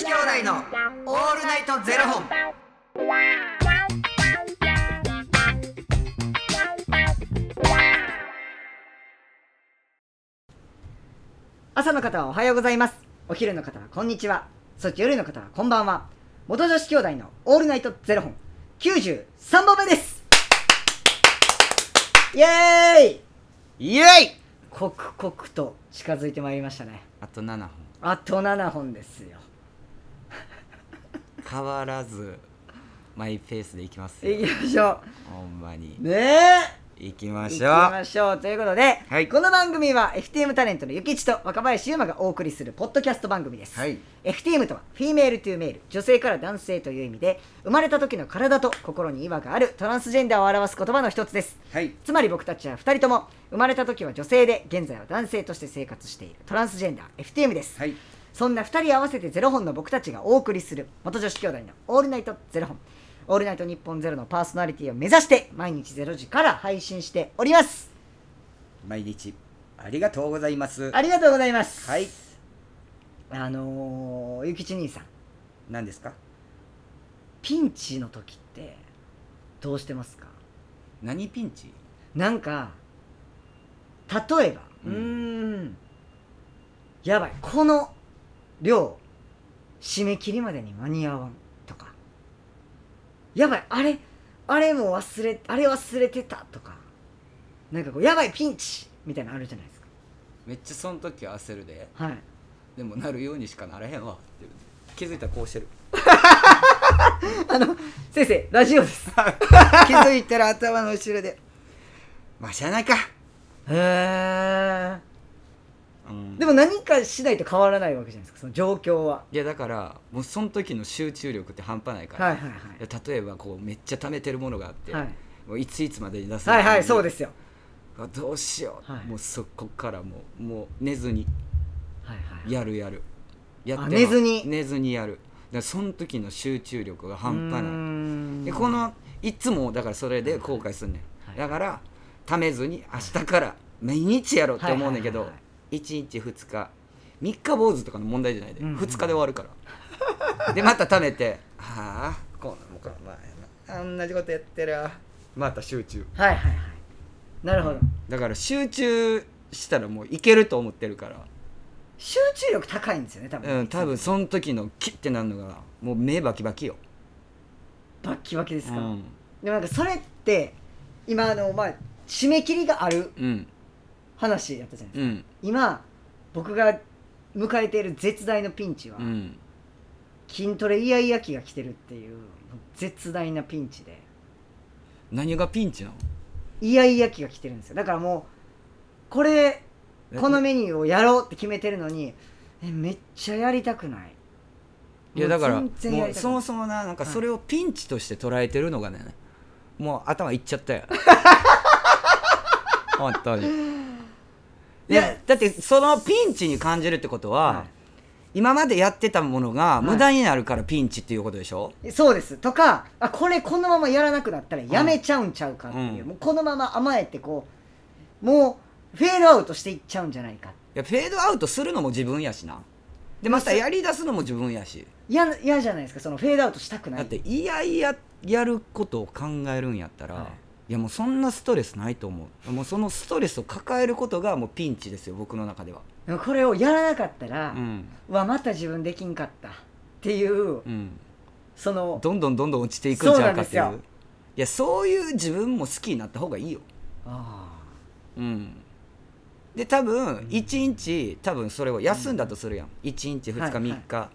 子兄弟のオールナイトゼロ本。朝の方はおはようございます。お昼の方はこんにちは。そして夜の方はこんばんは。元女子兄弟のオールナイトゼロ本。93本目です。イエーイ。イエイ。刻々と近づいてまいりましたね。あと7本。あと7本ですよ変わらず、マイペースでいきますよ。行きましょほんまにう。ねえいきま行きしょう。ましょうということで、はいこの番組は FTM タレントのゆきちと若林優馬がお送りするポッドキャスト番組です、はい FTM とは Female to Male 女性から男性という意味で生まれた時の体と心に違和があるトランスジェンダーを表す言葉の一つですはい。つまり僕たちは2人とも生まれた時は女性で現在は男性として生活しているトランスジェンダー FTM です、はい。そんな2人合わせてゼロ本の僕たちがお送りする元女子兄弟の「オールナイトゼロ本」「オールナイト日本ゼロのパーソナリティを目指して毎日ゼロ時から配信しております。毎日ありがとうございます。ありがとうございます。はい。あのー、ゆきち兄さん。何ですか？ピンチの時ってどうしてますか？何ピンチ？なんか例えばううんーん。やばい。この量締め切りまでに間に合わんとか。やばい。あれあれも忘れあれ忘れてたとか。なんかこうやばいピンチみたいなのあるじゃないですか。めっちゃその時は焦るで。はい。でもなるようにしかならへんわって気づいたらこうしてる。あの先生ラジオです。気づいたら頭の後ろでまあしゃあないか、へえうんでも何かしないと変わらないわけじゃないですかその状況は。いやだからもうその時の集中力って半端ないから、はいはいい。や例えばこうめっちゃ溜めてるものがあって、はい。もういついつまでに出すはいはいそうですすよあどうしよう、はい。もうそこからもうもう寝ずに。はいはいやるやる。やあも寝ずに。寝ずにやる。だからその時の集中力が半端ない。ん。でこのいつもだからそれで後悔すんねん、はい。だからためずに明日から毎日やろうって思うねんけどはいはいはい1日2日。三日坊主とかの問題じゃないで、うんうん。2日で終わるから。でまたためて。はあこんなもんか。まあ同じことやってるわ。また集中。はいはいはい。なるほど。だから集中したらもういけると思ってるから。集中力高いんですよね多分、うん多分その時のキッてなるのがもう目バキバキよ。バッキバキですか、うん。でもなんかそれって今あのまあ締め切りがある。うん話やったじゃないですか、うん。今僕が迎えている絶大のピンチは、うん。筋トレイヤイヤ期が来てるっていう絶大なピンチで。何がピンチなの？イヤイヤ期が来てるんですよ。だからもうこれこのメニューをやろうって決めてるのにえめっちゃやりたくない。いやだからもう全然やもうりたくない。そもそもななんかはいそれをピンチとして捉えてるのがねもう頭いっちゃったよ。本当にいやだってそのピンチに感じるってことは、は今までやってたものがい。無駄になるからピンチっていうことでしょ、そうです。とかあこれこのままやらなくなったらやめちゃうんちゃうかっていう、うん。もうこのまま甘えてこうもうフェードアウトしていっちゃうんじゃないか。いやフェードアウトするのも自分やしな。でまたやりだすのも自分やし。嫌嫌じゃないですか。そのフェードアウトしたくない。だっていやいややることを考えるんやったら、はいい、やもうそんなストレスないと思う。もうそのストレスを抱えることがもうピンチですよ僕の中では。でもこれをやらなかったら、うん。うわまた自分できんかったっていううん。そのどんどんどんどん落ちていくんちゃうかっていう。そうなんですよ。いやそういう自分も好きになった方がいいよ。あうん。で多分1日多分それを休んだとするやん。1日2日はいはい。3日。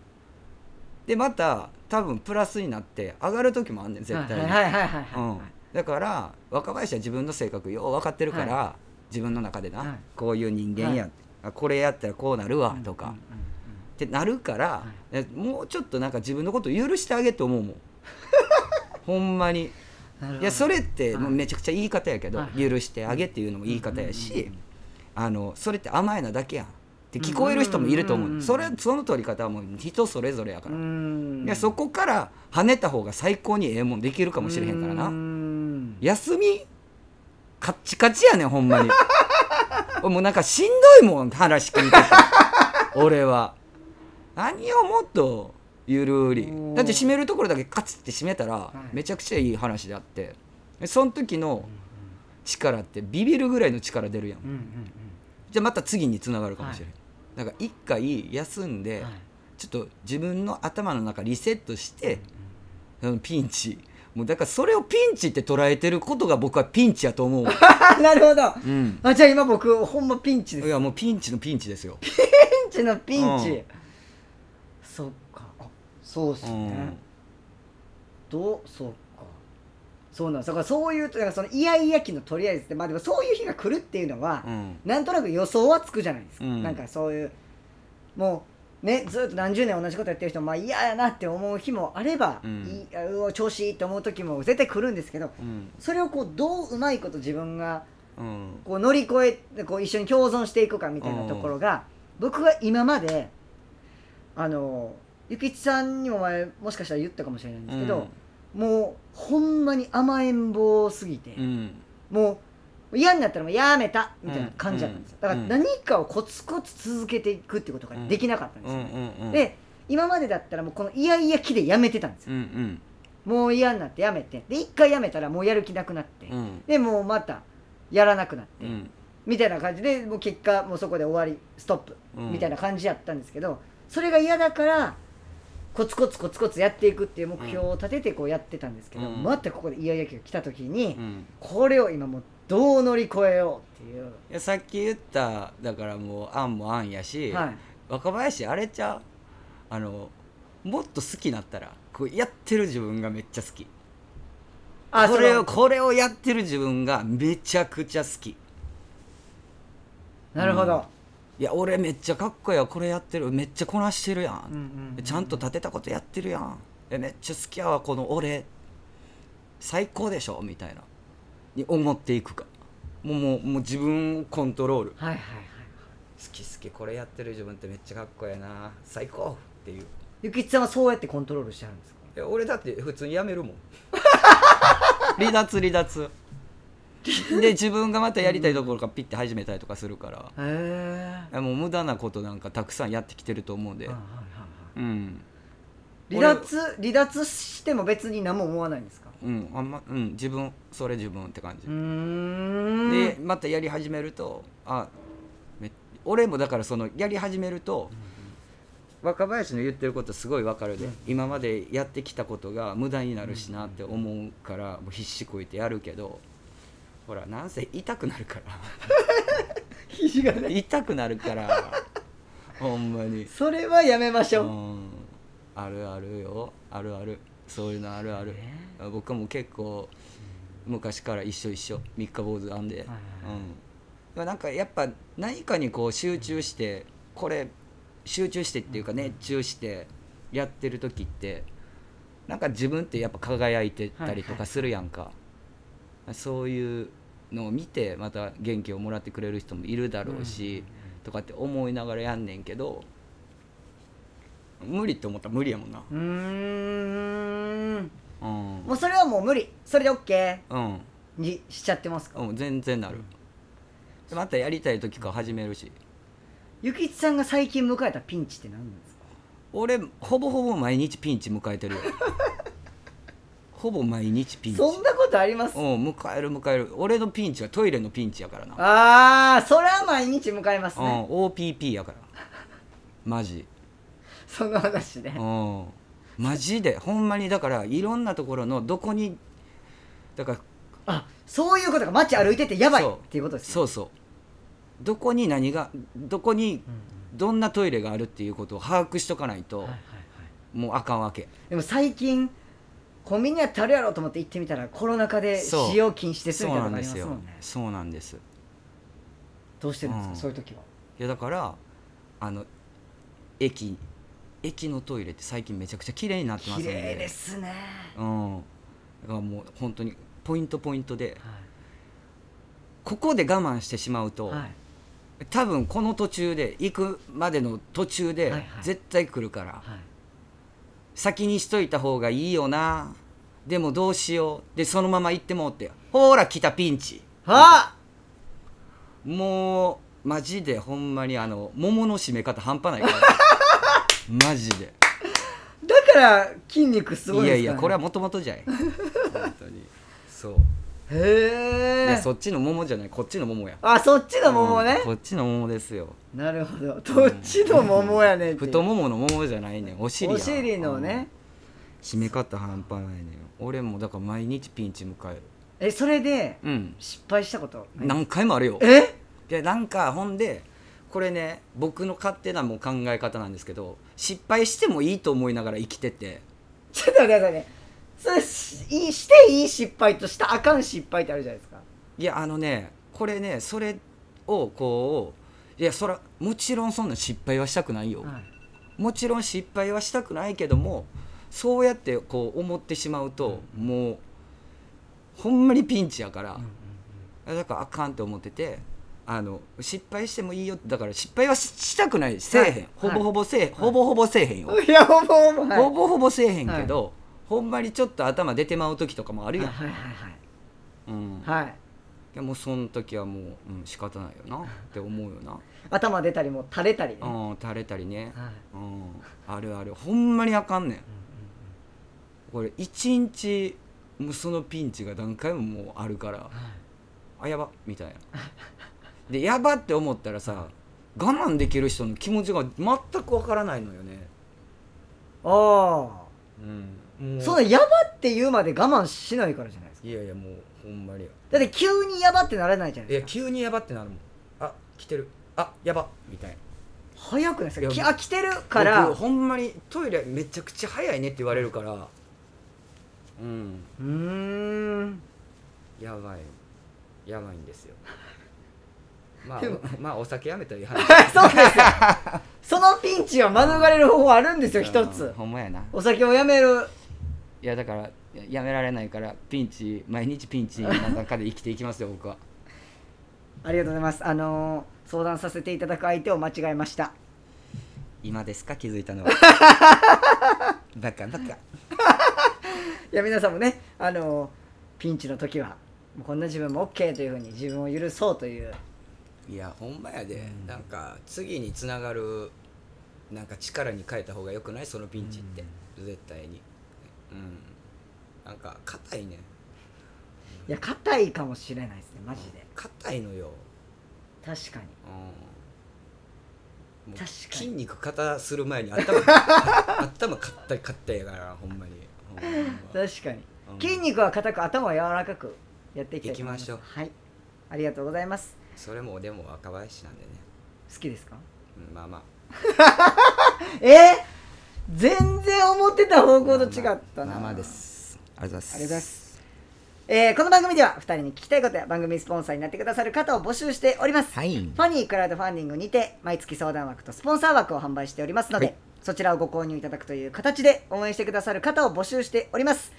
でまた多分プラスになって上がる時もあんねんー絶対に。はいはいはいはいはい、うん、だから若林は自分の性格よう分かってるから、自分の中でな、はい。こういう人間や、はい。あこれやったらこうなるわとか、うんうんってなるから、はえもうちょっとなんか自分のこと許してあげって思うもん。ほんまに。いやそれってはい。もうめちゃくちゃ言い方やけど、はい。許してあげっていうのも言い方やし、あのそれって甘えなだけやんって聞こえる人もいると思う,、それその取り方はもう人それぞれやかうら、ん。いやそこから跳ねた方が最高にええもんできるかもしれへんからな、うん休み？カッチカチやねんほんまに。もうなんかしんどいもん話聞いてて。俺は。何をもっとゆるり。だって締めるところだけカツって締めたらい。めちゃくちゃいい話であって。でその時の力ってビビるぐらいの力出るやん。うんうんじゃあまた次につながるかもしれない、だから一回休んで、うんはい。ちょっと自分の頭の中リセットして、そのピンチもうだからそれをピンチって捉えてることが僕はピンチやと思う、あ なるほど。うん、あじゃあ今僕ほんまピンチです。いやもうピンチのピンチですよ、ピンチのピンチ、うん。そっか。あそうっすうん。ね、どうそうか。そうなんだからそういうだからそのイヤイヤ期のとりあえずってまあでもそういう日が来るっていうのは、うん。なんとなく予想はつくじゃないですか、うん。なんかそういうもうねずっと何十年同じことやってる人もまあ嫌やなって思う日もあれば、うん。いい調子いいって思う時も絶対来るんですけどうん。それをこうどううまいこと自分がうん。こう乗り越えてこう一緒に共存していくかみたいなところが、僕は今まであのゆきちさんにも前もしかしたら言ったかもしれないんですけど、もうほんまに甘えん坊すぎて、うん。もう嫌になったらもうやめたみたいな感じだったんですよ、うんだから何かをコツコツ続けていくってことができなかったんですうんよ、うんうん。で今までだったらもうこのイヤイヤ期でやめてたんですよ、うんうん。もう嫌になってやめて。で一回やめたらもうやる気なくなって、うん。でもうまたやらなくなって、うん。みたいな感じでもう結果もうそこで終わりストップ、うん。みたいな感じやったんですけどそれが嫌だからコツコツコツコツやっていくっていう目標を立ててこうやってたんですけど、うん。またここでイヤイヤ期が来た時に、うん。これを今もうどう乗り越えようっていう、いやさっき言っただからもう案も案やし、はい、若林あれちゃう？あのもっと好きになったらこうやってる自分がめっちゃ好き。あこれをこれをやってる自分がめちゃくちゃ好き。なるほど、いや俺めっちゃかっこいいわこれやってる。めっちゃこなしてるやん、うんうんうん。ちゃんと立てたことやってるやん。えめっちゃ好きやわこの俺。最高でしょ？みたいなに思っていくか。もうもうもう自分をコントロール。はいはいはい。好き好きこれやってる自分ってめっちゃかっこいいな。最高。っていう。ゆきちさんはそうやってコントロールしてはるんですか？いや俺だって普通にやめるもん。離脱離脱。で自分がまたやりたいところからピッて始めたりとかするから。へえいやもう無駄なことなんかたくさんやってきてると思うんで。うん。離脱離脱しても別に何も思わないんですか？うん。あんまうん。自分それ自分って感じ。でまたやり始めるとあめ俺もだからそのやり始めると、若林の言ってることすごいわかるで、今までやってきたことが無駄になるしなって思うから、もう必死こいてやるけどほらなんせ痛くなるから。肘がね。痛くなるから。ほんまに、それはやめましょう、うん、あるあるよ。あるあるそういうのあるある、僕はもう結構昔から一緒一緒。三日坊主あんで、はいはいうん、なんかやっぱ何かにこう集中してこれ集中してっていうか熱中してやってる時ってなんか自分ってやっぱ輝いてたりとかするやんか、そういうのを見てまた元気をもらってくれる人もいるだろうし、とかって思いながらやんねんけど無理って思ったら無理やもんな。うーん。うん。もうそれはもう無理。それで OK うん。にしちゃってますか、うん全然なる、でまたやりたい時から始めるし。ゆきちさんが最近迎えたピンチって何なんですか？俺ほぼほぼ毎日ピンチ迎えてるよ。ほぼ毎日ピンチ。そんなことあります？うん迎える迎える。俺のピンチはトイレのピンチやからな、ああそれは毎日迎えますうんね、OPP やから。マジその話ね。うん。マジで？ほんまにだからいろんなところのどこにだからあそういうことか。街歩いててやばいっていうことですね。そうそう。どこに何がどこにどんなトイレがあるっていうことを把握しとかないと、もうあかんわけ。でも最近コンビニやってあるやろと思って行ってみたらコロナ禍で使用禁止ですみたいなのがありますもんね。そうなんです。どうしてるんですか、うん。そういう時は。いやだからあの駅駅のトイレって最近めちゃくちゃ綺麗になってますんで。綺麗ですね、うん。だからもう本当にポイントポイントで。はここで我慢してしまうと、いはい。多分この途中で行くまでの途中ではいはい。絶対来るから、はい。先にしといた方がいいよな。でもどうしよう。でそのまま行ってもうって。ほら来たピンチ。あもうマジでほんまにあの桃の締め方半端ないからマジで。だから筋肉すごいんですか、ね、いやいやこれはもともとじゃい。本当に。そう。へえそっちの桃じゃない。こっちの桃や。あそっちの桃ね。うん、こっちの桃ですよ。なるほど。どっちの桃やねん太ももの桃じゃないねん。お尻や。お尻のね。締め方半端ないねん。俺もだから毎日ピンチ迎える。えそれでうん。失敗したことない？何回もあるよ。え？いやなんかほんでこれね僕の勝手なもう考え方なんですけど失敗してもいいと思いながら生きてて。ちょっと待ってくださいね。それしいいしていい失敗としたらあかん失敗ってあるじゃないですか。いやあのねこれねそれをこういやそらもちろんそんな失敗はしたくないよ、はい。もちろん失敗はしたくないけどもそうやってこう思ってしまうと、もうほんまにピンチやから、だからあかんって思っててあの失敗してもいいよだから失敗はししたくないせえへん、はい。ほぼほぼせえ、ほぼほぼせえへんよ、いやほぼほぼはい。ほぼほぼせえへんけど、ほんまにちょっと頭出てまう時とかもあるやん、はいはいうんはい。はい。いやもうその時はもう、うん、仕方ないよなって思うよな、頭出たりも垂れたりね、うん、垂れたりね、はい。うん、あるある。ほんまにあかんねん。これ一日もうそのピンチが何回ももうあるからあやばみたいな でやばって思ったらさ我慢できる人の気持ちが全くわからないのよね。あうん。あそんなやばって言うまで我慢しないからじゃないですか。いやいやもうほんまに。だって急にやばってならないじゃないいやですか。急にやばってなるもん。あ来てる。あやば。みたいな。早くないですか？いやきあ来てるから。僕ほんまにトイレめちゃくちゃ早いねって言われるから。うん。うーん。やばい。やばいんですよまあまあお酒やめたらいい話。そうですよ。そのピンチは免れる方法あるんですよ一うんつほんまやな。お酒をやめる。いやだからややめられないからピンチ毎日ピンチの中で生きていきますよ僕は。ありがとうございます。あのー相談させていただく相手を間違えました。今ですか？気づいたのは。バ カバカ。いや皆さんもねあのーピンチの時はこんな自分も OK というふうに自分を許そうといういやほんまやで、なんか次につながるなんか力に変えた方がよくない？そのピンチって、絶対に。うん。なんか硬いね。いや硬いかもしれないですねマジで。硬いのよ。確かに。うん。もう確かに。筋肉硬する前に頭 頭硬い硬いやからほんまに。確かに。うん。筋肉は硬く頭は柔らかくやっていきましょう。はい。ありがとうございますそれもでも若林なんでね、好きですか？うん、まあまあ。え？ー、全然思ってた方向と違ったな、まあまあです。ありがとうございます。ありがとうございます。えーこの番組では2人に聞きたいことや番組スポンサーになってくださる方を募集しております、はい。ファニークラウドファンディングにて毎月相談枠とスポンサー枠を販売しておりますので、はい。そちらをご購入いただくという形で応援してくださる方を募集しております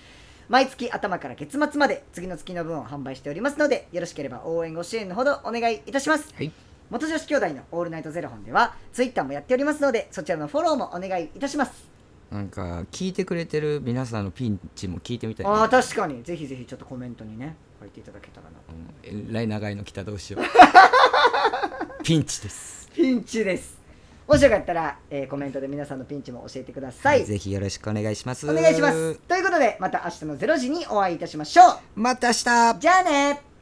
毎月頭から月末まで次の月の分を販売しておりますのでよろしければ応援ご支援のほどお願いいたします。はい。元女子兄弟のオールナイトゼロ本ではツイッターもやっておりますのでそちらのフォローもお願いいたします。なんか聞いてくれてる皆さんのピンチも聞いてみたい、ね、ああ確かに。ぜひぜひちょっとコメントにね書いていただけたらなうんえらい長いの来たどうしよう。ピンチです。ピンチですもしよかったら、えーコメントで皆さんのピンチも教えてください、ぜひよろしくお願いします。お願いします。ということでまた明日の0時にお会いいたしましょう。また明日。じゃあね